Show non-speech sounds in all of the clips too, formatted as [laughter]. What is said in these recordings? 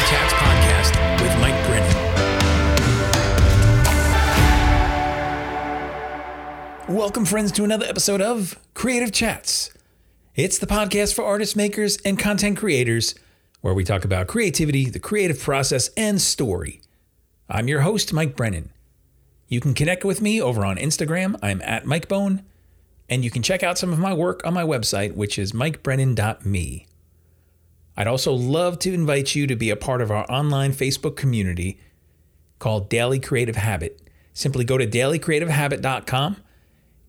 Podcast with Mike Brennan. Welcome, friends, to another episode of Creative Chats. It's the podcast for artists, makers, and content creators where we talk about creativity, the creative process, and story. I'm your host, Mike Brennan. You can connect with me over on Instagram. I'm at MikeBone. And you can check out some of my work on my website, which is mikebrennan.me. I'd also love to invite you to be a part of our online Facebook community called Daily Creative Habit. Simply go to dailycreativehabit.com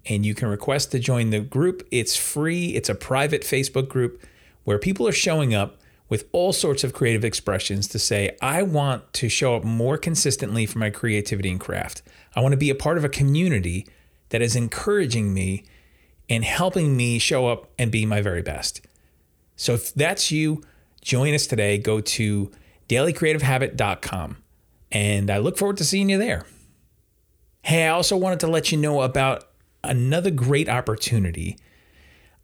and you can request to join the group. It's free, it's a private Facebook group where people are showing up with all sorts of creative expressions to say, I want to show up more consistently for my creativity and craft. I want to be a part of a community that is encouraging me and helping me show up and be my very best. So if that's you, join us today. Go to dailycreativehabit.com and I look forward to seeing you there. Hey, I also wanted to let you know about another great opportunity.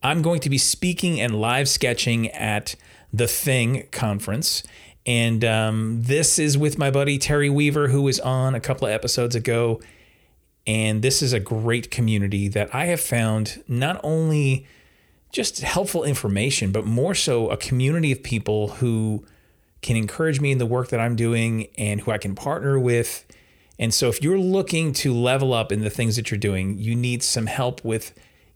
I'm going to be speaking and live sketching at the Thing conference. And um, this is with my buddy Terry Weaver, who was on a couple of episodes ago. And this is a great community that I have found not only just helpful information, but more so a community of people who can encourage me in the work that I'm doing and who I can partner with. And so, if you're looking to level up in the things that you're doing, you need some help with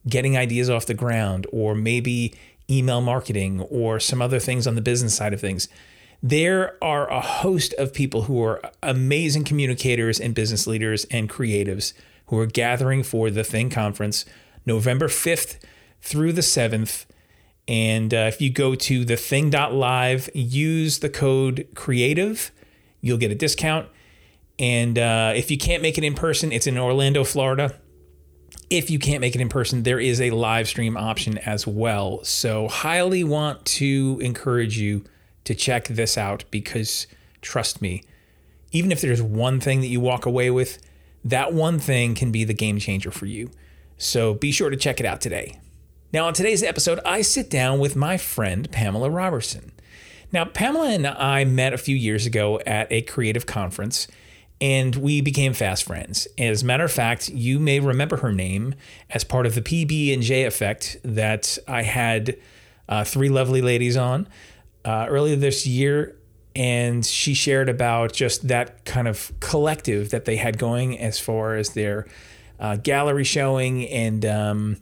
getting ideas off the ground, or maybe email marketing, or some other things on the business side of things. There are a host of people who are amazing communicators and business leaders and creatives who are gathering for the Thing Conference November 5th through the 7th. And uh, if you go to the thething.live, use the code CREATIVE, you'll get a discount. And uh, if you can't make it in person, it's in Orlando, Florida. If you can't make it in person, there is a live stream option as well. So, highly want to encourage you to check this out because trust me, even if there's one thing that you walk away with, that one thing can be the game changer for you. So be sure to check it out today. Now, on today's episode, I sit down with my friend Pamela Robertson. Now, Pamela and I met a few years ago at a creative conference and we became fast friends. As a matter of fact, you may remember her name as part of the PB and J effect that I had uh, three lovely ladies on uh, earlier this year, and she shared about just that kind of collective that they had going as far as their uh, gallery showing and um,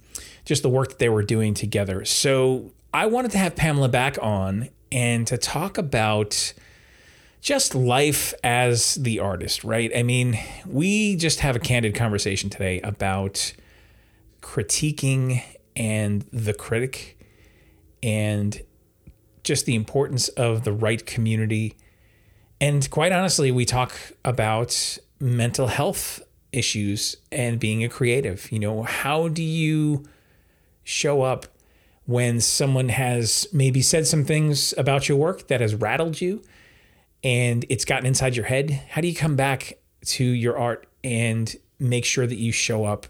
just the work that they were doing together. So I wanted to have Pamela back on and to talk about just life as the artist, right? I mean, we just have a candid conversation today about critiquing and the critic and just the importance of the right community. And quite honestly, we talk about mental health issues and being a creative. You know, how do you show up when someone has maybe said some things about your work that has rattled you and it's gotten inside your head? How do you come back to your art and make sure that you show up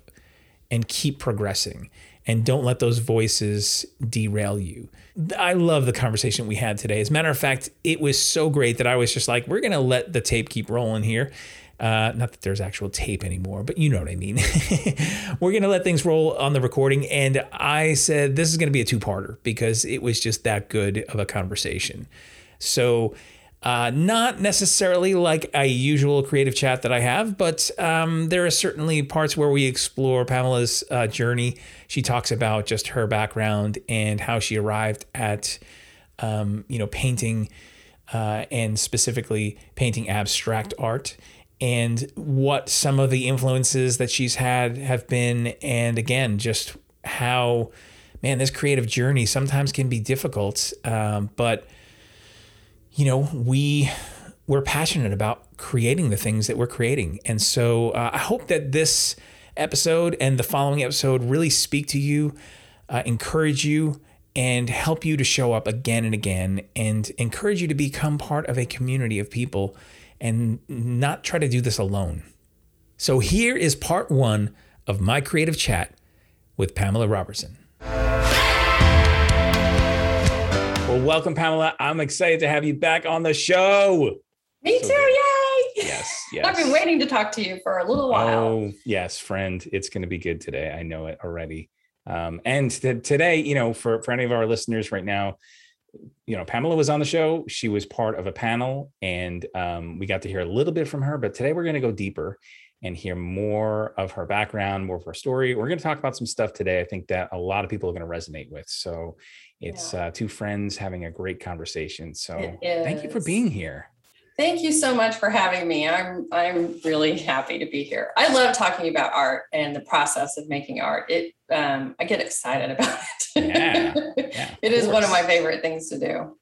and keep progressing? and don't let those voices derail you. I love the conversation we had today. As a matter of fact, it was so great that I was just like, we're going to let the tape keep rolling here. Uh, not that there's actual tape anymore, but you know what I mean. [laughs] we're going to let things roll on the recording. And I said, this is going to be a two parter because it was just that good of a conversation. So, uh, not necessarily like a usual creative chat that I have, but um, there are certainly parts where we explore Pamela's uh, journey. She talks about just her background and how she arrived at, um, you know, painting uh, and specifically painting abstract art and what some of the influences that she's had have been. And again, just how, man, this creative journey sometimes can be difficult, um, but you know, we we're passionate about creating the things that we're creating. And so uh, I hope that this episode and the following episode really speak to you, uh, encourage you, and help you to show up again and again, and encourage you to become part of a community of people and not try to do this alone. So here is part one of my creative chat with Pamela Robertson. Well, Well, welcome, Pamela. I'm excited to have you back on the show. Me so too. Yay. Yes. Yes. [laughs] I've been waiting to talk to you for a little while. Oh, yes, friend. It's going to be good today. I know it already. Um, and t- today, you know, for, for any of our listeners right now, you know, Pamela was on the show. She was part of a panel and um, we got to hear a little bit from her. But today we're going to go deeper and hear more of her background, more of her story. We're going to talk about some stuff today I think that a lot of people are going to resonate with. So it's yeah. uh, two friends having a great conversation. So thank you for being here. Thank you so much for having me. I'm I'm really happy to be here. I love talking about art and the process of making art. It um, I get excited [laughs] about it. Yeah, yeah [laughs] it is one of my favorite things to do.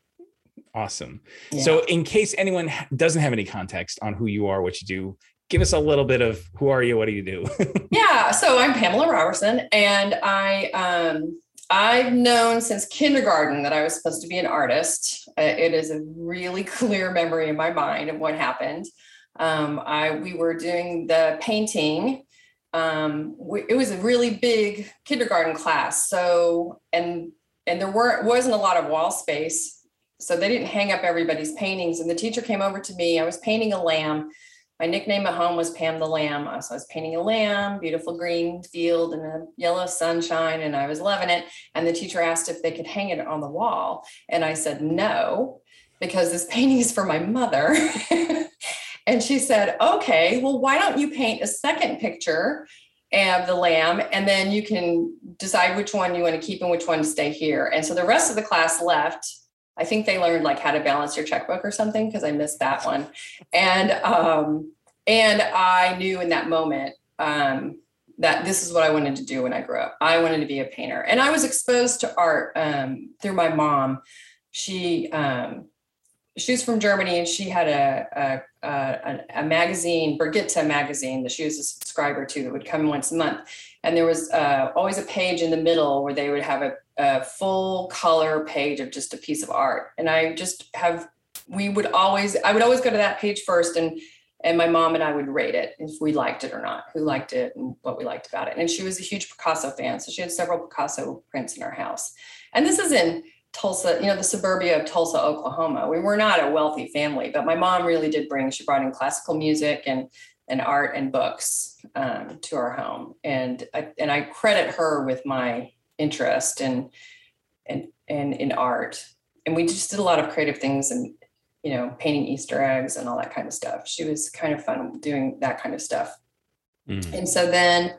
Awesome. Yeah. So, in case anyone doesn't have any context on who you are, what you do, give us a little bit of who are you, what do you do? [laughs] yeah. So I'm Pamela Robertson, and I um, I've known since kindergarten that I was supposed to be an artist. Uh, it is a really [laughs] clear memory in my mind of what happened. Um, I we were doing the painting. Um, we, it was a really big kindergarten class, so and and there weren't wasn't a lot of wall space, so they didn't hang up everybody's paintings. And the teacher came over to me. I was painting a lamb, my nickname at home was Pam the Lamb. So I was painting a lamb, beautiful green field and a yellow sunshine, and I was loving it. And the teacher asked if they could hang it on the wall. And I said, no, because this [laughs] painting is for my mother. [laughs] and she said, okay, well, why don't you paint a second picture of the lamb and then you can decide which one you want to keep and which one to stay here. And so the rest of the class left I think they learned like how to balance your checkbook or something because I missed that one. And um, and I knew in that moment um, that this is what I wanted to do when I grew up. I wanted to be a painter, and I was exposed to art um, through my mom. She um, she was from Germany, and she had a a, a, a magazine, Brigitte magazine, that she was a subscriber to that would come once a month. And there was uh, always a page in the middle where they would have a a full color page of just a piece of art. And I just have, we would always, I would always go to that page first and and my mom and I would rate it if we liked it or not, who liked it and what we liked about it. And she was a huge Picasso fan. So she had several Picasso prints in her house. And this is in Tulsa, you know, the suburbia of Tulsa, Oklahoma. We were not a wealthy family, but my mom really did bring, she brought in classical music and and art and books um, to our home. And I, and I credit her with my interest and and and in art and we just did a lot of creative things and you know painting easter eggs and all that kind of stuff she was kind of fun doing that kind of stuff mm. and so then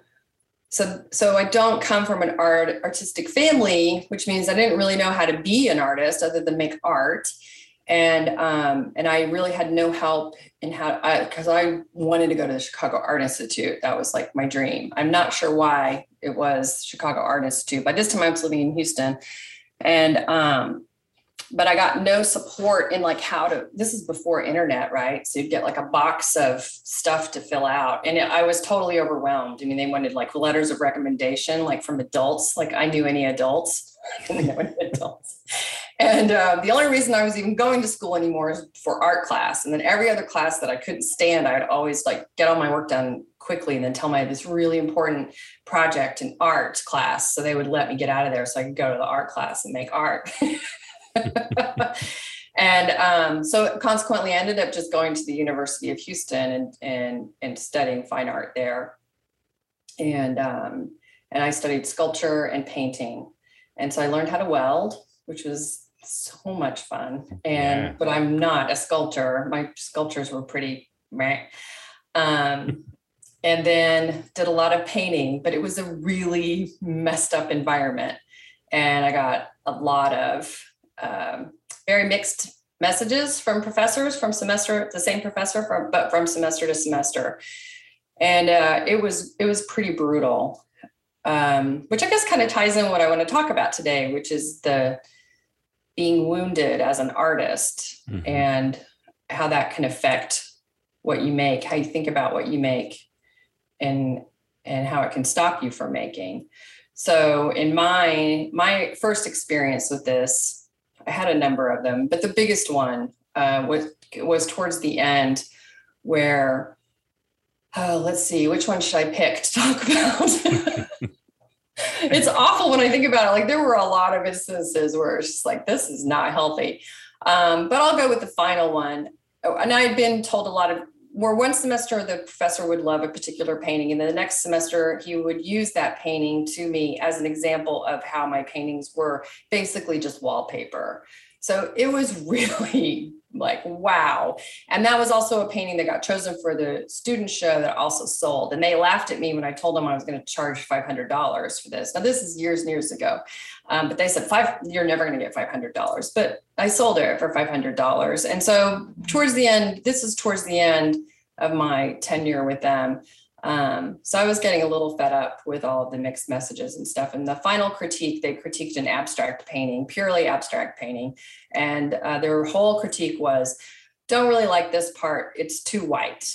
so so i don't come from an art artistic family which means i didn't really know how to be an artist other than make art and um, and I really had no help in how because I, I, wanted to go to the Chicago Art Institute. That was like my dream. I'm not sure why it was Chicago Art Institute. By this time, I was living in Houston, and um, but I got no support in like how to. This is before internet, right? So you'd get like a box of stuff to fill out, and I was totally overwhelmed. I mean, they wanted like letters of recommendation, like from adults. Like I knew any adults. [laughs] adults. And uh, the only reason I was even going to school anymore is for art class. And then every other class that I couldn't stand, I'd always like get all my work done quickly and then tell me this really important project in art class. So they would let me get out of there so I could go to the art class and make art. [laughs] and um, so consequently, I ended up just going to the University of Houston and and and studying fine art there. And um, and I studied sculpture and painting. And so I learned how to weld, which was so much fun. And yeah. but I'm not a sculptor. My sculptures were pretty meh. Um, and then did a lot of painting, but it was a really messed up environment. And I got a lot of um, very mixed messages from professors from semester the same professor from but from semester to semester and uh, it was it was pretty brutal um, which i guess kind of ties in what i want to talk about today which is the being wounded as an artist mm-hmm. and how that can affect what you make, how you think about what you make and and how it can stop you from making. So in my my first experience with this, I had a number of them, but the biggest one uh, was was towards the end where oh, let's see, which one should I pick to talk [laughs] about? [laughs] it's awful when I think about it. Like there were a lot of instances where it's just like, this is not healthy. Um, but I'll go with the final one. Oh, and I had been told a lot of where one semester the professor would love a particular painting, and then the next semester he would use that painting to me as an example of how my paintings were basically just wallpaper. So it was [laughs] really like wow. And that was also a painting that got chosen for the student show that also sold. And they laughed at me when i told them i was going to charge $500 for this. Now this is years and years ago um, but they said five you're never going to get $500 but i sold it for $500 and so towards the end this is towards the end of my tenure with them um, so I was getting a little fed up with all of the mixed messages and stuff. And the final critique, they critiqued an abstract painting, purely abstract painting. And uh, their whole critique was, don't really like this part. It's too white.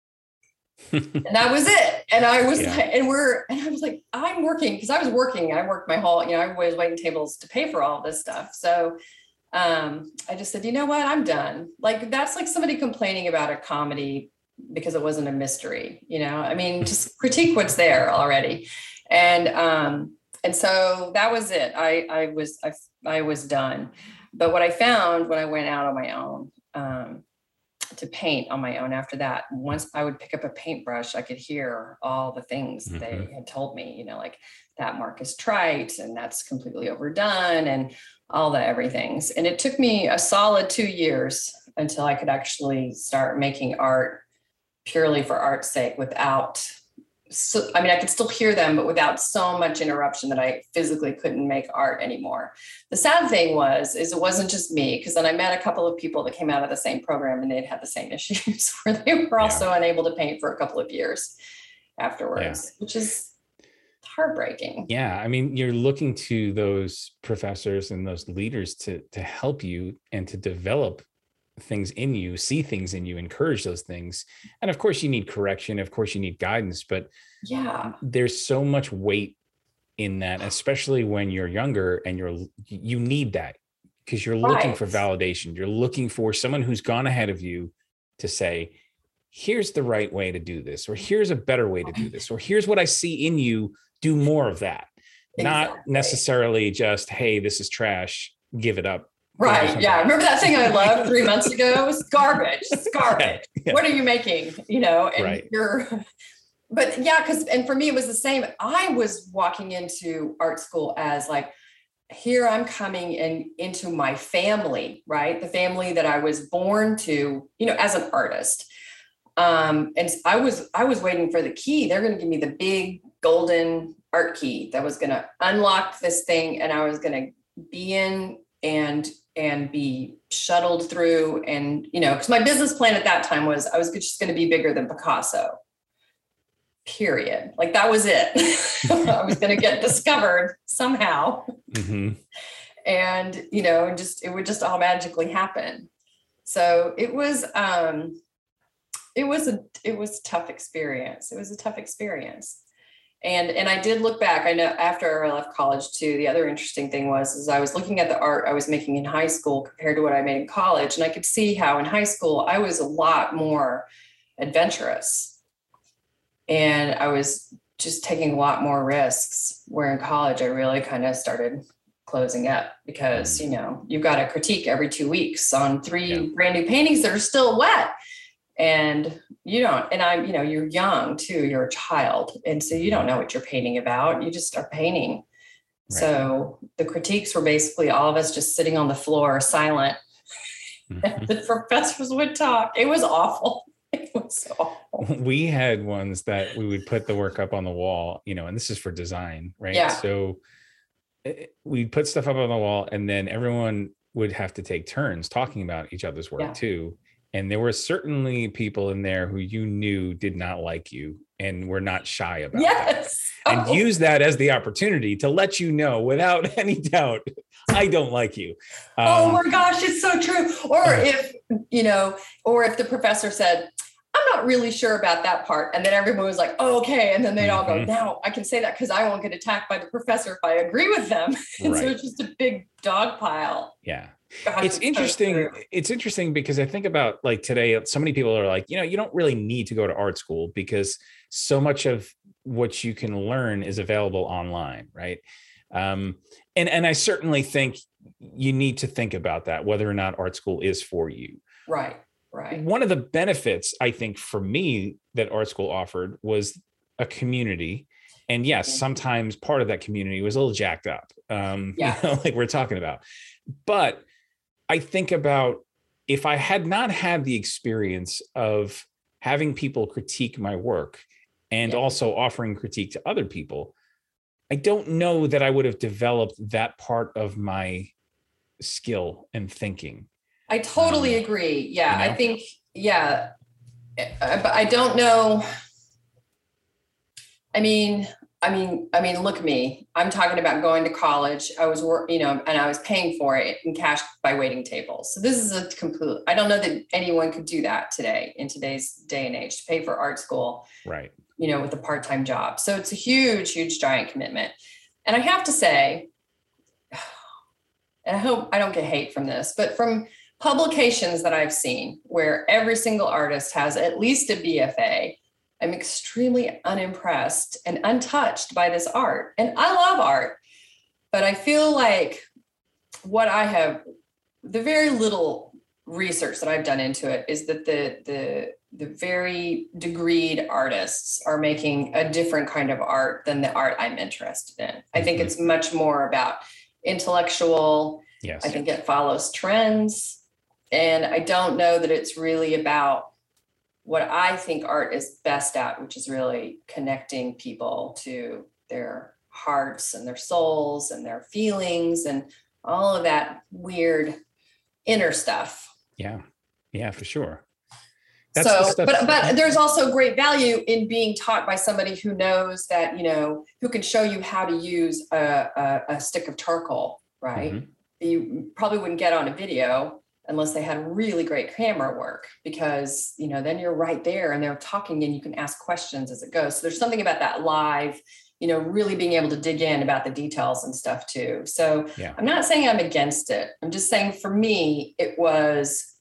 [laughs] and that was it. And I was yeah. like, and we're, and I was like, I'm working because I was working. I worked my whole, you know, I was waiting tables to pay for all this stuff. So um, I just said, you know what, I'm done. Like that's like somebody complaining about a comedy because it wasn't a mystery you know? I mean just critique what's there already. And um and so that was it. I i was i, I was done. But what i found when i went out on my own um to paint on my own after that once i would pick up a paintbrush i could hear all the things mm-hmm. they had told me you know like that mark is trite and that's completely overdone and all the everythings. And it took me a solid two years until i could actually start making art purely for art's sake without so I mean, I could still hear them, but without so much interruption that I physically couldn't make art anymore. The sad thing was, is it wasn't just me, because then I met a couple of people that came out of the same program and they'd had the same [laughs] issues where they were also yeah. unable to paint for a couple of years afterwards, yeah. which is heartbreaking. Yeah. I mean, you're looking to those professors and those leaders to to help you and to develop things in you, see things in you, encourage those things. And of course, you need correction. Of course, you need guidance, but yeah, there's so much weight in that, especially when you're younger and you're, you need that because you're looking for validation. You're looking for someone who's gone ahead of you to say, here's the right way to do this, or here's a better way to do [laughs] this, or here's what I see in you. Do more of that. Exactly. Not necessarily just, hey, this is trash, give it up Right. Yeah. Remember that thing I [laughs] loved three months ago? It was garbage. It's [laughs] garbage. Yeah. What are you making? You know, and right. you're [laughs] but yeah, because and for me it was the same. I was walking into art school as like, here I'm coming in into my family, right? The family that I was born to, you know, as an artist. Um, and I was I was waiting for the key. They're going to give me the big golden art key that was going to unlock this thing, and I was going to be in and and be shuttled through. And you know because my business plan at that time was i was just going to be bigger than picasso. Period. Like that was it. [laughs] I was going to get discovered somehow. Mm-hmm. and you know just it would just all magically happen. So it was um it was a it was a tough experience. It was a tough experience and and i did look back i know after i left college too the other interesting thing was is i was looking at the art i was making in high school compared to what i made in college and i could see how in high school i was a lot more adventurous and i was just taking a lot more risks where in college i really kind of started closing up because you know you've got a critique every two weeks on three yeah. brand new paintings that are still wet and you don't and i'm you know you're young too you're a child and so you don't know what you're painting about you just are painting right. so the critiques were basically all of us just sitting on the floor silent mm-hmm. [laughs] the professors would talk it was awful [laughs] it was awful. we had ones that we would put the work up on the wall you know and this is for design right yeah. so eh, we put stuff up on the wall and then everyone would have to take turns talking about each other's work yeah. too and there were certainly people in there who you knew did not like you and were not shy about yes. that. [laughs] And oh. use that as the opportunity to let you know without [laughs] any doubt, I don't like you. Oh um, oh my gosh, it's so true. Or if, you know, or if the professor said, I'm not really sure about that part. And then everyone was like, oh, okay. And then they'd all go, mm-hmm. now I can say that because I won't get attacked by the professor if I agree with them. [laughs] and right. so it's just a big dog pile. Yeah. God, it's interesting. it's interesting because I think about like today, so many people are like, you know, you don't really need to go to art school because so much of what you can learn is available online, right? Um, and and I certainly think you need to think about that whether or not art school is for you. Right. Right. One of the benefits I think for me that art school offered was a community. And yes, sometimes part of that community was a little jacked up. Um, yeah. [laughs] You know, like we're talking about. But I think about if I had not had the experience of having people critique my work and yeah. also offering critique to other people, I don't know that I would have developed that part of my skill and thinking. I totally um, agree. Yeah, you know? I think yeah, eh, but I don't know. I mean, I mean, I mean, look me. I'm talking about going to college. I was work, you know, and I was paying for it in cash by waiting tables. So this is a complete. I don't know that anyone could do that today in today's day and age to pay for art school. Right you know, with a part time job. So it's a huge, huge, giant commitment. And I have to say, [sighs] and I hope I don't get hate from this, but from publications that I've seen where every single artist has at least a BFA, I'm extremely unimpressed and untouched by this art. And I love art, but I feel like what I have, the very little research that I've done into it is that the the the very degreed artists are making a different kind of art than the art I'm interested in. I think mm-hmm. it's much more about intellectual. Yes. I think it follows trends. And I don't know that it's really about what I think art is best at, which is really connecting people to their hearts and their souls and their feelings and all of that weird inner stuff. Yeah. Yeah, for sure. That's so, but but there's also great value in being taught by somebody who knows that you know who can show you how to use a, a, a stick of charcoal, right? Mm-hmm. You probably wouldn't get on a video unless they had really great camera work because you know then you're right there and they're talking and you can ask questions as it goes. So there's something about that live you know really being able to dig in about the details and stuff too so yeah. i'm not saying i'm against it i'm just saying for me it was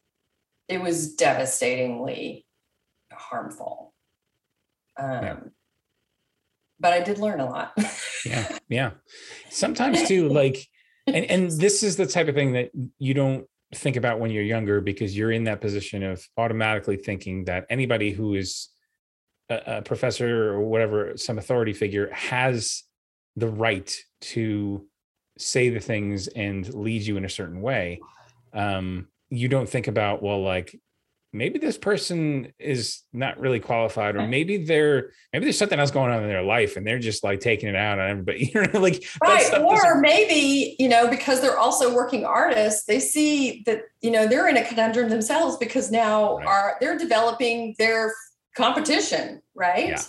it was devastatingly harmful. Um, yeah. But I did learn a lot. yeah, [laughs] yeah. Sometimes too, like, and and this is the type of thing that you don't think about when you're younger because you're in that position of automatically thinking that anybody who is a, a professor or whatever, some authority figure, has the right to say the things and lead you in a certain way. Um, you don't think about well like maybe this person is not really qualified or maybe they're maybe there's something else going on in their life and they're just like taking it out on everybody [laughs] you know like right or maybe you know because they're also working artists they see that you know they're in a conundrum themselves because now right. are they're developing their competition right yeah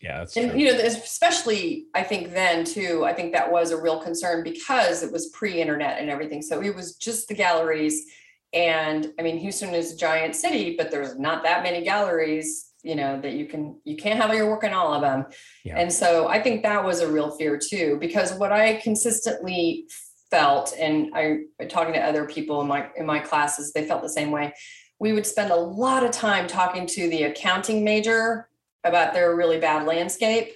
yeah and true. you know especially i think then too i think that was a real concern because it was pre-internet and everything so it was just the galleries and I mean, Houston is a giant city, but there's not that many galleries, you know, that you can, you can't have your work in all of them. Yeah. And so I think that was a real fear too, because what I consistently felt, and I talking to other people in my, in my classes, they felt the same way. We would spend a lot of time talking to the accounting major about their really bad landscape.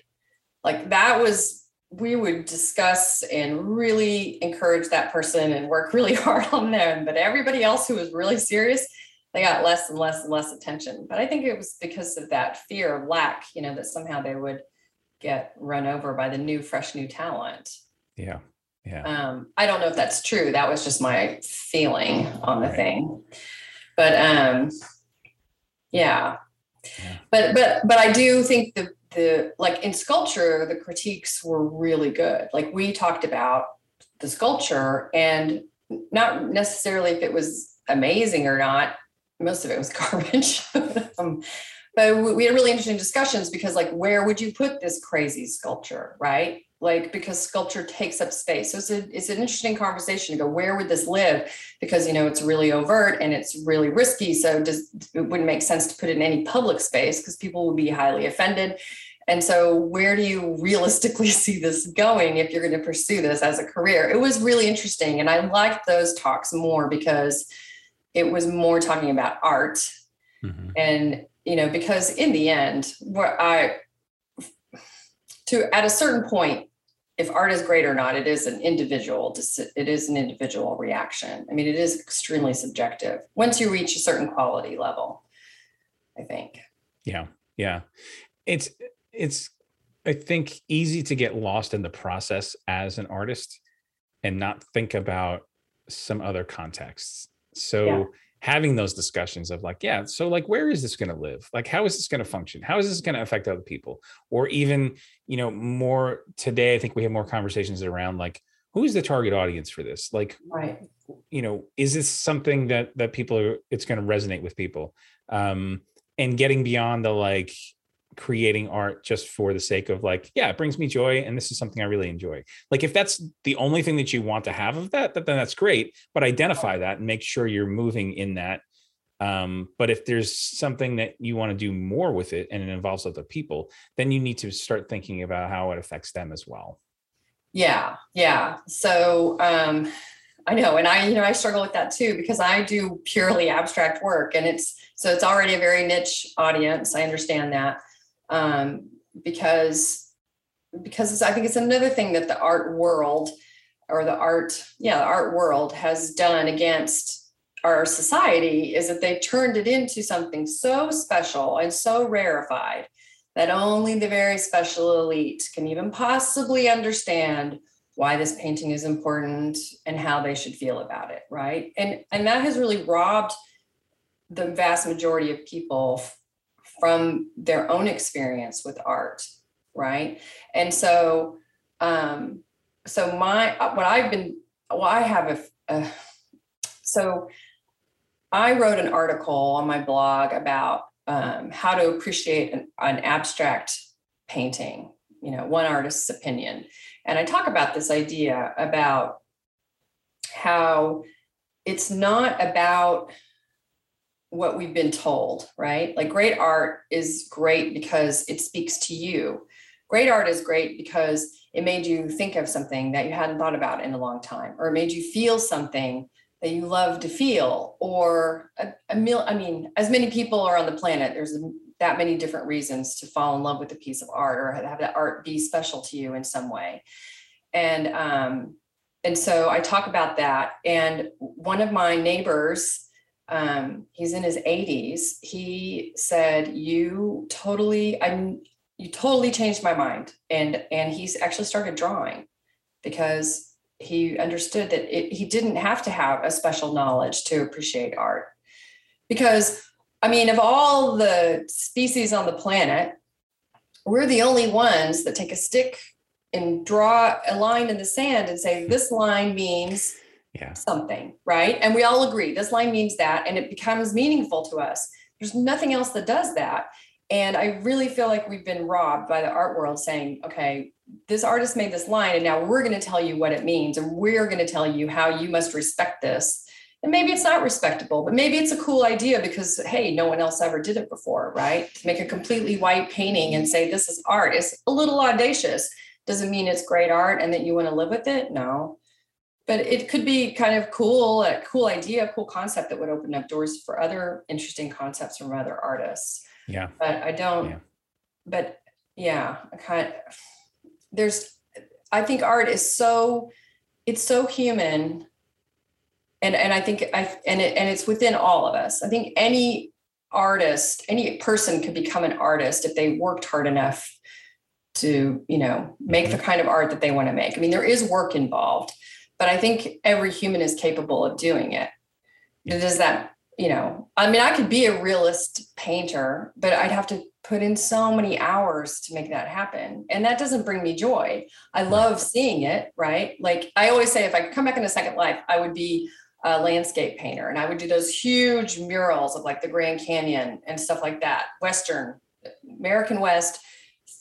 Like that was we would discuss and really encourage that person and work really [laughs] hard on them. But everybody else who was really serious, they got less and less and less attention. But I think it was because of that fear of lack, you know, that somehow they would get run over by the new, fresh, new talent. Yeah. Yeah. Um, I don't know if that's true. That was just my feeling on the right. thing. But um yeah. yeah. But but but I do think the the like in sculpture the critiques were really good. Like we talked about the sculpture and not necessarily if it was amazing or not most of it was [laughs] garbage. Um, but we had really interesting discussions because like where would you put this crazy sculpture right? Like because sculpture takes up space. So it's, a, it's an interesting conversation to go where would this live? Because you know it's really overt and it's really risky. So does it wouldn't make sense to put it in any public space because people would be highly offended and so, where do you realistically [laughs] see this going if you're going to pursue this as a career? It was really interesting. And I liked those talks more because it was more talking about art. Mm-hmm. And, you know, because in the end, what I, to at a certain point, if art is great or not, it is an individual, it is an individual reaction. I mean, it is extremely subjective once you reach a certain quality level, I think. Yeah. Yeah. It's, it's, I think easy to get lost in the process as an artist and not think about some other contexts. So yeah. having those discussions of like, yeah, so like, where is this going to live? Like, how is this going to function? How is this going to affect other people? Or even, you know, more today, I think we have more conversations around like, who is the target audience for this? Like, right. you know, is this something that that people are? It's going to resonate with people, um, and getting beyond the like, creating art just for the sake of like yeah it brings me joy and this is something i really enjoy. Like if that's the only thing that you want to have of that then that's great but identify that and make sure you're moving in that um, but if there's something that you want to do more with it and it involves other people then you need to start thinking about how it affects them as well. Yeah yeah so um I know, and I, you know, I struggle with that too because I do purely abstract work, and it's so it's already a very niche audience. I understand that, um, because because I think it's another thing that the art world or the art, yeah, the art world has done against our society is that they've turned it into something so special and so rarefied that only the very special elite can even possibly understand why this painting is important and how they should feel about it right? And and that has really robbed the vast majority of people from their own experience with art right? And so um so my what i've been well i have a, a so i wrote an article on my blog about um, how to appreciate an, an abstract painting you know one artist's opinion. And i talk about this idea about how it's not about what we've been told, right? Like great art is great because it speaks to you. Great art is great because it made you think of something that you hadn't thought about in a long time, or it made you feel something that you love to feel, or a, a mil. I mean, as many people are on the planet, there's that many different reasons to fall in love with a piece of art or have that art be special to you in some way. And um, and so I talk about that. And one of my neighbors um, he's in his 80s. He said, "You totally, I'm, you totally changed my mind," and and he's actually started drawing because he understood that it, he didn't have to have a special knowledge to appreciate art. Because I mean, of all the species on the planet, we're the only ones that take a stick and draw a line in the sand and say this line means yeah. something, right? And we all agree this line means that, and it becomes meaningful to us. There's nothing else that does that. And I really feel like we've been robbed by the art world saying, okay, this artist made this line, and now we're going to tell you what it means, and we're going to tell you how you must respect this. And maybe it's not respectable, but maybe it's a cool idea because, hey, no one else ever did it before, right? To make a completely white painting and say this is art is a little audacious. Doesn't mean it's great art and that you want to live with it. No but it could be kind of cool, a cool idea, a cool concept that would open up doors for other interesting concepts from other artists. Yeah. But I don't, yeah. but yeah, I kind of, there's, I think art is so, it's so human. And, and I think I, and it, and it's within all of us. I think any artist, any person could become an artist if they worked hard enough to, you know, make the mm-hmm. kind of art that they want to make. I mean, there is work involved but I think every human is capable of doing it. Does that, you know, I mean, I could be a realist painter, but I'd have to put in so many hours to make that happen. And that doesn't bring me joy. I love seeing it, right? Like I always say, if I could come back in a second life, I would be a landscape painter and I would do those huge murals of like the Grand Canyon and stuff like that, Western, American West,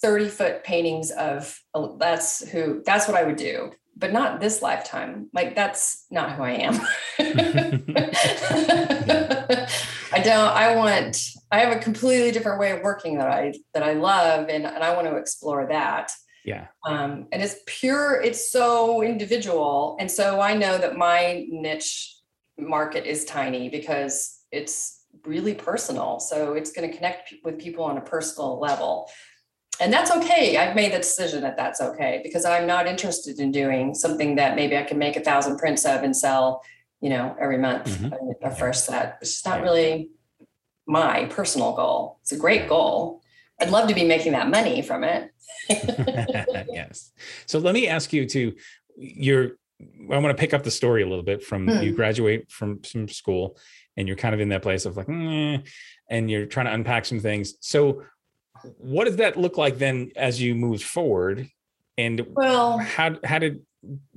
30 foot paintings of oh, that's who that's what I would do but not this lifetime. Like that's not who I am. [laughs] [laughs] I don't, I want, I have a completely different way of working that I, that I love and, and I want to explore that. Yeah. Um, and it's pure, it's so individual. And so I know that my niche market is tiny because it's really personal. So it's going to connect with people on a personal level. And that's okay. I've made the decision that that's okay because I'm not interested in doing something that maybe I can make a thousand prints of and sell, you know, every month Mhm. a, a fresh set. It's just not really my personal goal. It's a great goal. I'd love to be making that money from it. [laughs] yes. So let me ask you to your I want to pick up the story a little bit from you Hmm. graduate from some school and you're kind of in that place of like "Mm," and you're trying to unpack some things. So what does that look like then as you moved forward and Well, how how did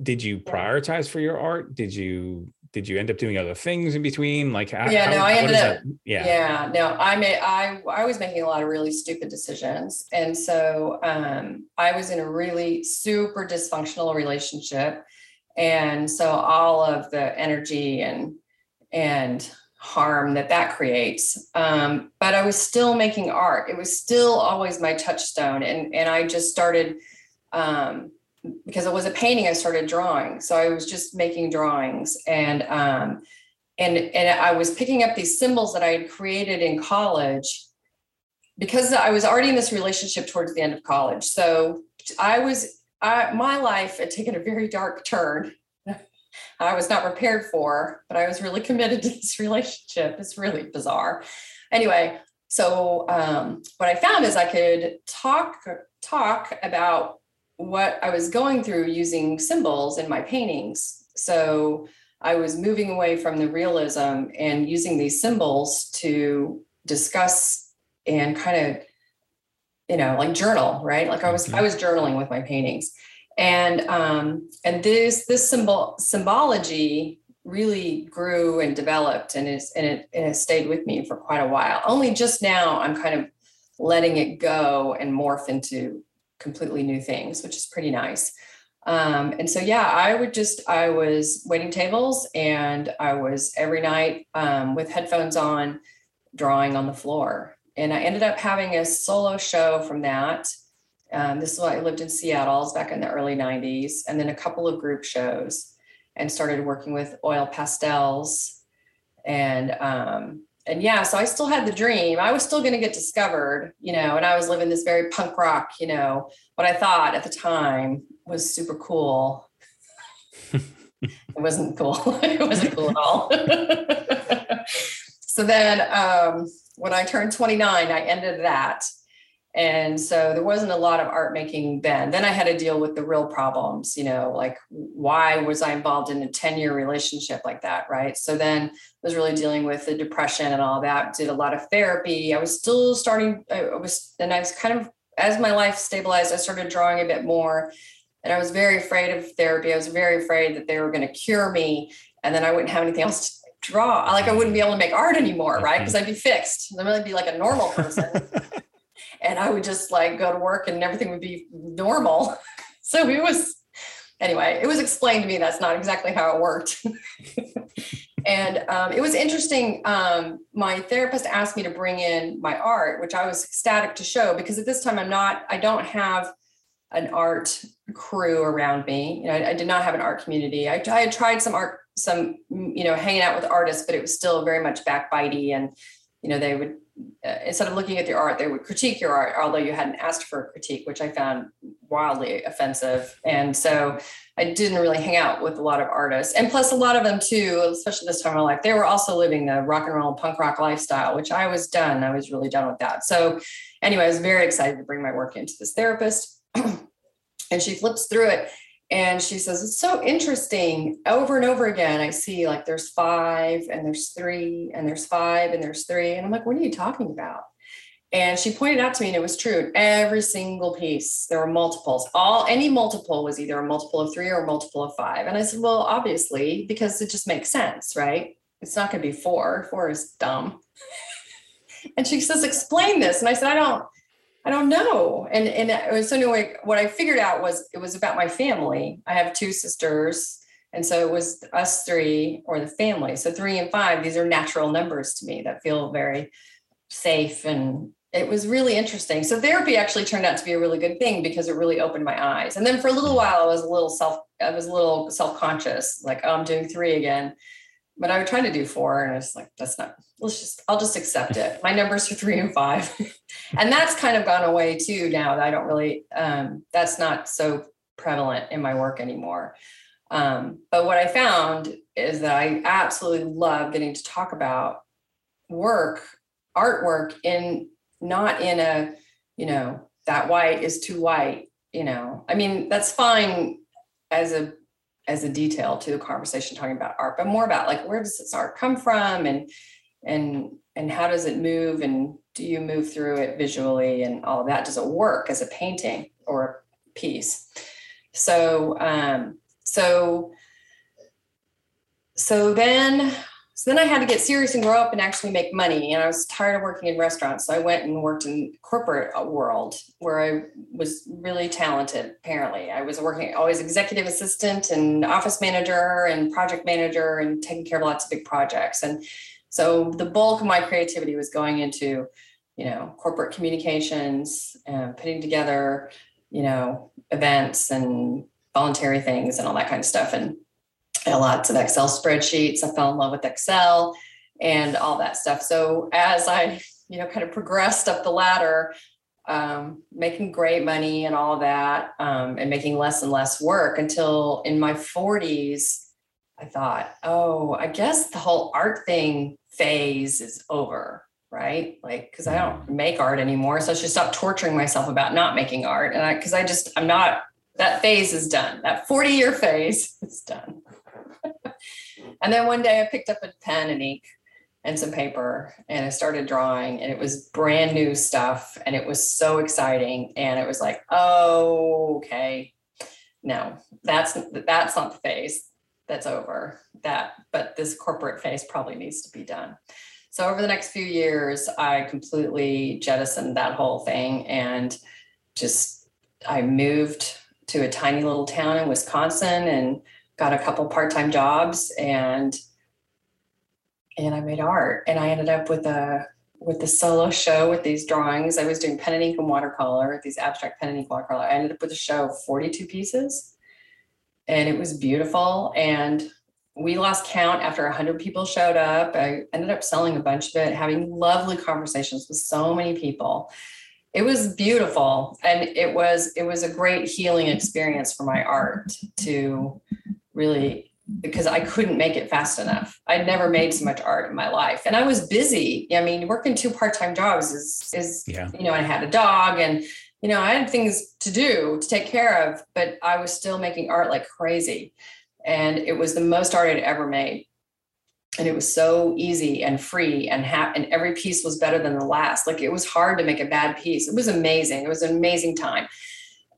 did you prioritize for your art? Did you did you end up doing other things in between? Like how, Yeah, no, how- I ended up- yeah. yeah, no, I made I I was making a lot of really stupid decisions. And so um I was in a really super dysfunctional relationship. And so all of the energy and and harm that that creates. Um, but I was still making art. It was still always my touchstone. And and I just started um because it was a painting, I started drawing. So I was just making drawings and um and and I was picking up these symbols that I had created in college because I was already in this relationship towards the end of college. So I was I my life had taken a very dark turn. I was not prepared for, but I was really [laughs] committed to this relationship. It's really bizarre. Anyway, so um, what I found is I could talk talk about what I was going through using symbols in my paintings. So I was moving away from the realism and using these symbols to discuss and kind of, you know, like journal, right? Like I was I was journaling with my paintings. And um, and this this symbol symbology really grew and developed and is and it, and it stayed with me for quite a while. Only just now I'm kind of letting it go and morph into completely new things, which is pretty nice. Um, and so, yeah, I would just, I was waiting tables and I was every night um, with headphones on, drawing on the floor. And I ended up having a solo show from that. Um, this is why I lived in Seattle, it was back in the early 90s, and then a couple of group shows and started working with oil pastels. And um, and yeah, so I still had the dream. I was still going to get discovered, you know, and I was living this very punk rock, you know, what I thought at the time was super cool. [laughs] it wasn't cool. [laughs] it wasn't cool at all. [laughs] so then um, when I turned 29, I ended that. And so there wasn't a lot of art making then. Then I had to deal with the real problems, you know, like why was I involved in a 10 year relationship like that? Right. So then I was really dealing with the depression and all that, did a lot of therapy. I was still starting, I was, and I was kind of, as my life stabilized, I started drawing a bit more. And I was very afraid of therapy. I was very afraid that they were going to cure me and then I wouldn't have anything else to draw. Like I wouldn't be able to make art anymore, right? Mm-hmm. Because I'd be fixed. I'd really be like a normal person [laughs] and I would just like go to work and everything would be normal. [laughs] So it was, anyway, it was explained to me that's not exactly how it worked. [laughs] and um, it was interesting. Um, my therapist asked me to bring in my art, which I was ecstatic to show because at this time I'm not, I don't have an art crew around me. You know, I, I did not have an art community. I, I had tried some art, some, you know, hanging out with artists, but it was still very much backbitey and, you know, they would uh, instead of looking at your art, they would critique your art, although you hadn't asked for a critique, which I found wildly offensive. And so I didn't really hang out with a lot of artists. And plus, a lot of them, too, especially this time of my life, they were also living the rock and roll punk rock lifestyle, which I was done. I was really done with that. So, anyway, I was very excited to bring my work into this therapist. [clears throat] and she flips through it and she says, It's so interesting. Over and over again, I see like there's five and there's three and there's five and there's three. And I'm like, What are you talking about? And she pointed out to me, and it was true. Every single piece, there were multiples. All any multiple was either a multiple of three or a multiple of five. And I said, Well, obviously, because it just makes sense, right? It's not going to be four. Four is dumb. [laughs] and she says, Explain this. And I said, I don't. I don't know. And and so anyway, what I figured out was it was about my family. I have two sisters. And so it was us three or the family. So three and five, these are natural numbers to me that feel very safe. And it was really interesting. So therapy actually turned out to be a really good thing because it really opened my eyes. And then for a little while, I was a little self, I was a little self-conscious, like, oh, I'm doing three again. But I would try to do four, and it's like that's not. Let's just I'll just accept it. My numbers are three and five, [laughs] and that's kind of gone away too now. That I don't really. Um, that's not so prevalent in my work anymore. Um, but what I found is that I absolutely love getting to talk about work, artwork in not in a, you know, that white is too white, you know. I mean, that's fine as a as a detail to the conversation talking about art, but more about like where does this art come from and and and how does it move and do you move through it visually and all of that? Does it work as a painting or a piece? So um so so then so then I had to get serious and grow up and actually make money. And I was tired of working in restaurants. So I went and worked in corporate uh, world where I was really talented, apparently. I was working always executive assistant and office manager and project manager and taking care of lots of big projects. And so the bulk of my creativity was going into, you know, corporate communications and putting together, you know, events and voluntary things and all that kind of stuff. And lots of Excel spreadsheets. I fell in love with Excel and all that stuff. So as I, you know, kind of progressed up the ladder, um, making great money and all that, um, and making less and less work until in my 40s, I thought, oh, I guess the whole art thing phase is over, right? Like, because I don't make art anymore. So I should stop torturing myself about not making art. And I, because I just, I'm not, that phase is done. That 40 year phase [laughs] is done. And then one day I picked up a pen and ink and some paper and I started drawing and it was brand new stuff and it was so exciting and it was like, oh, okay. No, that's that's not the phase. That's over. That but this corporate phase probably needs to be done. So over the next few years, I completely jettisoned that whole thing and just I moved to a tiny little town in Wisconsin and got a couple part-time jobs and and I made art and I ended up with a with the solo show with these drawings. I was doing pen and ink and watercolor, these abstract pen and ink watercolor. I ended up with a show of 42 pieces and it was beautiful. And we lost count after 100 people showed up. I ended up selling a bunch of it, having lovely conversations with so many people. It was beautiful and it was it was a great healing experience for my art to really because I couldn't make it fast enough. I'd never made so much art in my life. And I was busy. I mean, working two part-time jobs is is yeah. you know, I had a dog and you know, I had things to do to take care of, but I was still making art like crazy. And it was the most art I'd ever made. And it was so easy and free and ha- and every piece was better than the last. Like it was hard to make a bad piece. It was amazing. It was an amazing time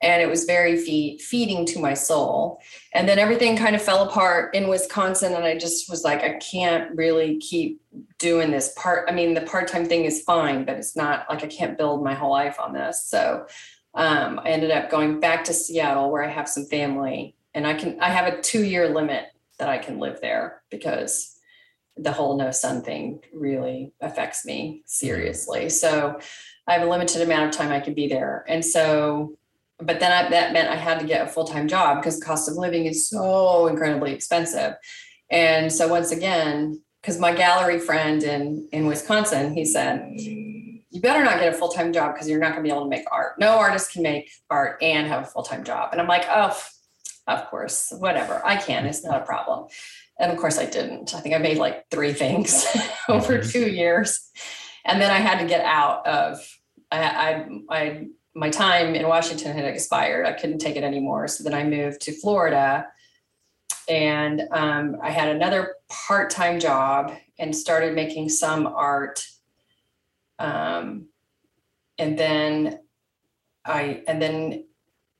and it was very feed, feeding to my soul. And then everything kind of fell apart in Wisconsin, and I just was like, I can't really keep doing this part. I mean, the part time thing is fine, but it's not like I can't build my whole life on this. So um, I ended up going back to Seattle, where I have some family, and I can I have a two year limit that I can live there because the whole no sun thing really affects me seriously. So I have a limited amount of time I can be there, and so but then I, that meant I had to get a full time job because the cost of living is so incredibly expensive. And so once again, because my gallery friend in in Wisconsin, he said, "You better not get a full time job because you're not going to be able to make art. No artist can make art and have a full time job." And I'm like, "Oh, of course, whatever. I can. It's not a problem." And of course, I didn't. I think I made like three things [laughs] over mm-hmm. two years, and then I had to get out of. I, I, I my time in Washington had expired. I couldn't take it anymore. So then I moved to Florida and um, I had another part time job and started making some art. Um, and then I, and then,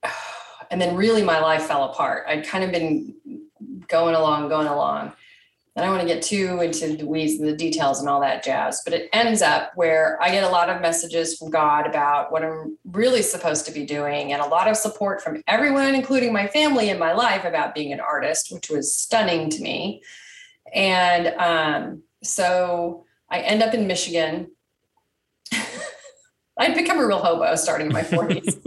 [sighs] and then really my life fell apart. I'd kind of been going along, going along. I don't want to get too into the weeds and the details and all that jazz, but it ends up where I get a lot of messages from God about what I'm really supposed to be doing, and a lot of support from everyone, including my family and my life, about being an artist, which was stunning to me. And um, so I end up in Michigan. [laughs] I'd become a real hobo starting in my 40s.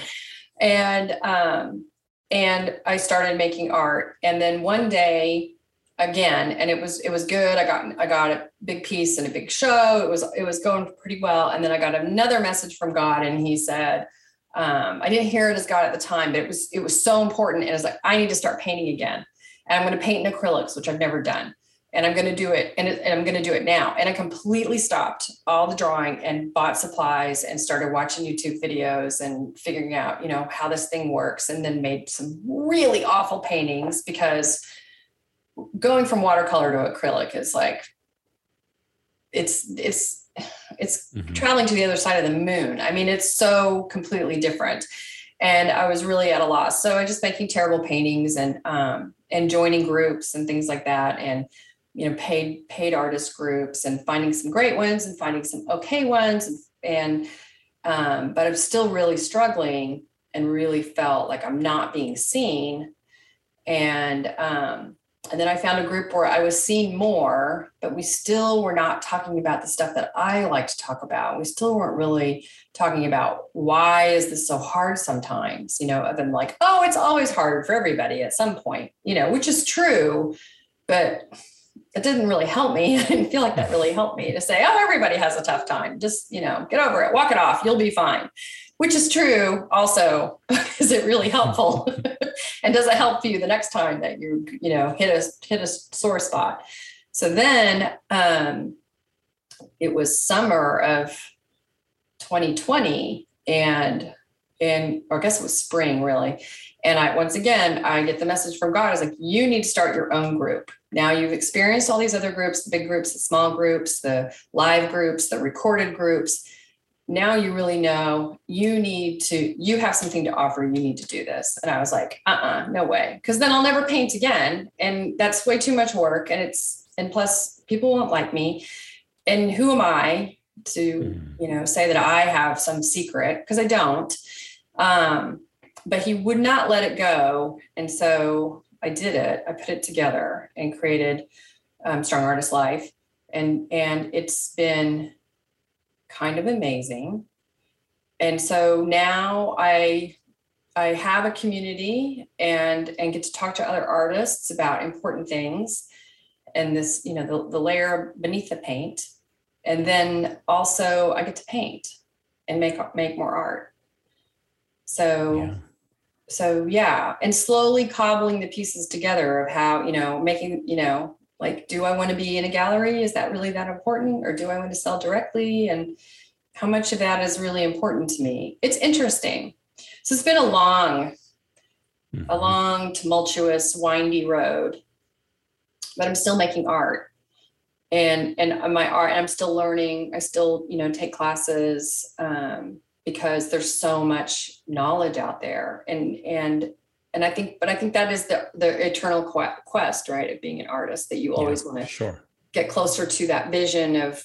[laughs] [laughs] and um, and I started making art. And then one day, again, and it was it was good. I got I got a big piece and a big show. It was it was going pretty well. And then I got another message from God, and He said, um, I didn't hear it as God at the time, but it was it was so important. And it's like I need to start painting again, and I'm going to paint in acrylics, which I've never done and I'm going to do it and, and I'm going to do it now. And I completely stopped all the drawing and bought supplies and started watching YouTube videos and figuring out, you know, how this thing works and then made some really awful paintings because going from watercolor to acrylic is like it's it's it's mm-hmm. traveling to the other side of the moon. I mean, it's so completely different. And I was really at a loss. So I just making terrible paintings and um and joining groups and things like that. And you know paid paid artist groups and finding some great ones and finding some okay ones and, um, but i'm still really struggling and really felt like i'm not being seen. And um, and then i found a group where i was seen more but we still were not talking about the stuff that i like to talk about. We still weren't really talking about why is this so hard sometimes you know other than like oh it's always hard for everybody at some point you know which is true but it didn't really help me. [laughs] I didn't feel like that really helped me to say, oh, everybody has a tough time. Just, you know, get over it, walk it off, you'll be fine. Which is true also. [laughs] is it really helpful? [laughs] and does it help you the next time that you, you know, hit a hit a sore spot? So then um it was summer of 2020 and and or I guess it was spring really. And I once again I get the message from God. I was like, you need to start your own group. Now you've experienced all these other groups, the big groups, the small groups, the live groups, the recorded groups. Now you really know you need to, you have something to offer. You need to do this. And I was like, uh uh-uh, uh no way. Cause then I'll never paint again. And that's way too much work. And it's, and plus people won't like me. And who am I to, mm-hmm. you know, say that I have some secret? Because I don't. Um, but he would not let it go. And so I did it. I put it together and created um, Strong Artist Life, and and it's been kind of amazing. And so now I I have a community and and get to talk to other artists about important things, and this you know the, the layer beneath the paint, and then also I get to paint and make make more art. So. Yeah so yeah and slowly cobbling the pieces together of how you know making you know like do i want to be in a gallery? Is that really that important? Or do i want to sell directly? And how much of that is really important to me? It's interesting. So it's been a long mm-hmm. a long tumultuous windy road but i'm still making art. And and my art i'm still learning. I still you know take classes um, because there's so much knowledge out there. And and and i think but i think that is the the eternal quest right of being an artist that you always yeah, want to sure. get closer to that vision of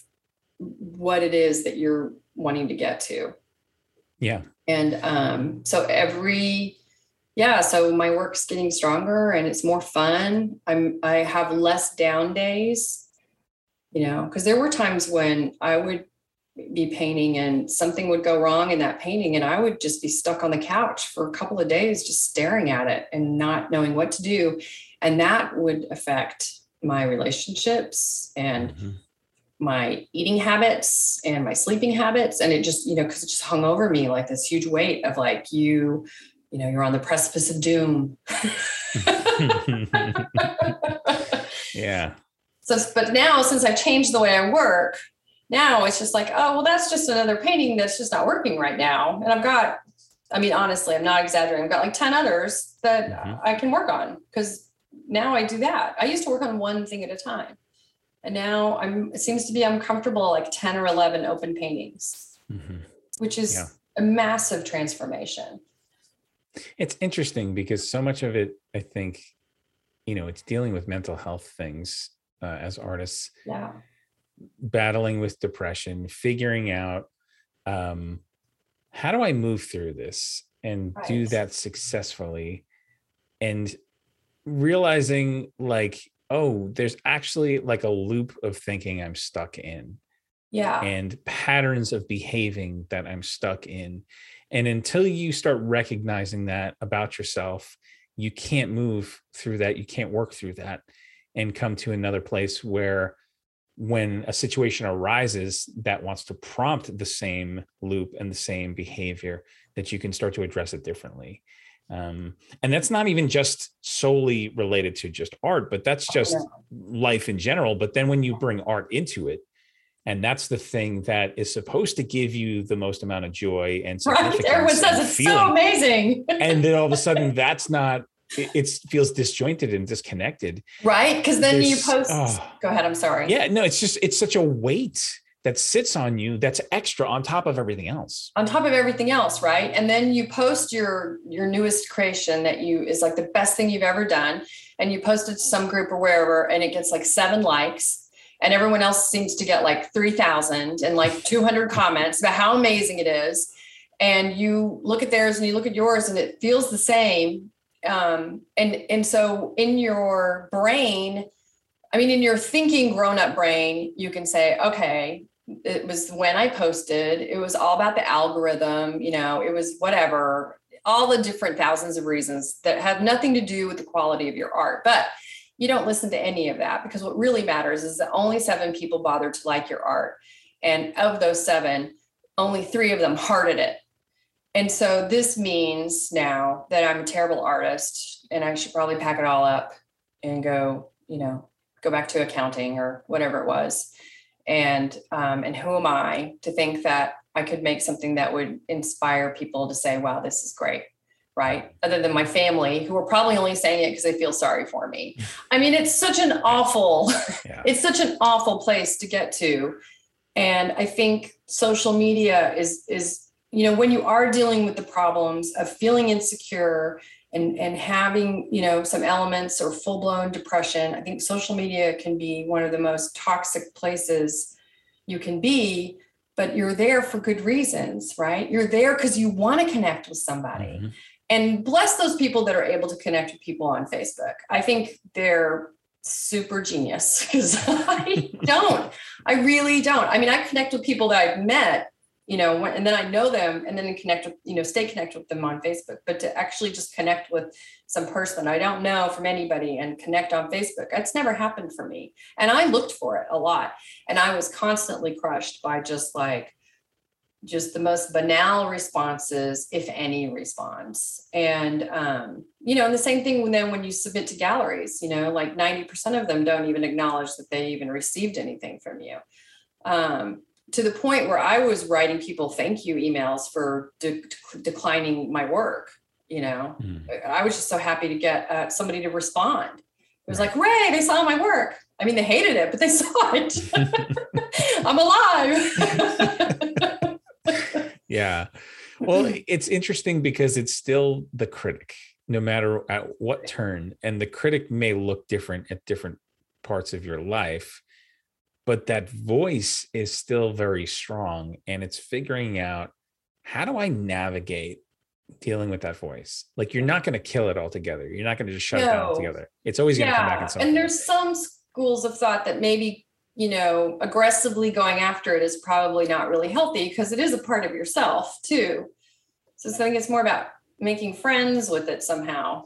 what it is that you're wanting to get to. Yeah. And um so every yeah so my work's getting stronger and it's more fun. I'm i have less down days you know because there were times when i would be painting and something would go wrong in that painting and I would just be stuck on the couch for a couple of days just staring at it and not knowing what to do. And that would affect my relationships and mm-hmm. my eating habits and my sleeping habits. And it just you know cuz it just hung over me like this huge weight of like you you know you're on the precipice of doom. [laughs] [laughs] Yeah. So but now since I've changed the way I work now it's just like, oh, well, that's just another painting that's just not working right now. And I've got, I mean, honestly, I'm not exaggerating. I've got like 10 others that mm-hmm. I can work on because now I do that. I used to work on one thing at a time. And now I'm, it seems to be, I'm comfortable like 10 or 11 open paintings, mm-hmm. which is yeah. a massive transformation. It's interesting because so much of it, I think, you know, it's dealing with mental health things uh, as artists. Yeah battling with depression, figuring out um, how do I move through this and right. do that successfully, and realizing like, oh, there's actually like a loop of thinking I'm stuck in. Yeah. And patterns of behaving that I'm stuck in. And until you start recognizing that about yourself, you can't move through that. You can't work through that and come to another place where when a situation arises that wants to prompt the same loop and the same behavior that you can start to address it differently um, and that's not even just solely related to just art but that's oh, just life in general but then when you bring art into it and that's the thing that is supposed to give you the most amount of joy and [laughs] right. everyone says it's feeling. so amazing and then all of a sudden [laughs] that's not it, it feels disjointed and disconnected. Right? Because then There's, you post oh, go ahead i'm sorry. Yeah no it's just it's such a weight that sits on you that's extra on top of everything else. On top of everything else right? And then you post your your newest creation that you is like the best thing you've ever done and you post it to some group or wherever and it gets like seven likes and everyone else seems to get like 3000 and like [laughs] 200 comments about how amazing it is and you look at theirs and you look at yours and it feels the same um, and and so in your brain i mean in your thinking grown-up brain you can say okay it was when I posted. It was all about the algorithm, you know, it was whatever, all the different thousands of reasons that have nothing to do with the quality of your art. But you don't listen to any of that because what really matters is that only seven people bothered to like your art. And of those seven, only three of them [laughs] hearted it. And so this means now that I'm a terrible artist and I should probably pack it all up and go, you know, go back to accounting or whatever it was. And um, and who am i to think that i could make something that would inspire people to say wow this is great right? Other than my family who are probably only saying it because they feel sorry for me. [laughs] I mean it's such an awful yeah. [laughs] it's such an awful place to get to. And i think social media is is you know when you are dealing with the problems of feeling insecure and and having you know some elements or full blown depression i think social media can be one of the most toxic places you can be but you're there for good reasons right? You're there because you want to connect with somebody. Mm-hmm. and bless those people that are able to connect with people on facebook. I think they're super genius [laughs] because i don't. I really don't. I mean i connect with people that i've met you know, and then I know them and then connect with, you know, stay connected with them on Facebook, but to actually just connect with some person I don't know from anybody and connect on Facebook, that's never happened for me. And I looked for it a lot and I was constantly crushed by just like, just the most banal responses, if any response. And, um, you know, and the same thing then when you submit to galleries, you know, like 90% of them don't even acknowledge that they even received anything from you. Um, to the point where I was writing people thank you emails for de- declining my work. You know, mm. I was just so happy to get uh, somebody to respond. It was like, Ray, they saw my work. I mean, they hated it, but they [laughs] saw it. [laughs] I'm alive. [laughs] yeah. Well, it's interesting because it's still the critic, no matter at what turn. And the critic may look different at different parts of your life but that voice is still very strong and it's figuring out how do i navigate dealing with that voice? Like you're not going to kill it altogether. You're not going to just shut no. it down altogether. It's always yeah. going to come back in some and there's some schools of thought that maybe you know aggressively going after it is probably not really healthy because it is a part of yourself too. So i think it's more about making friends with it somehow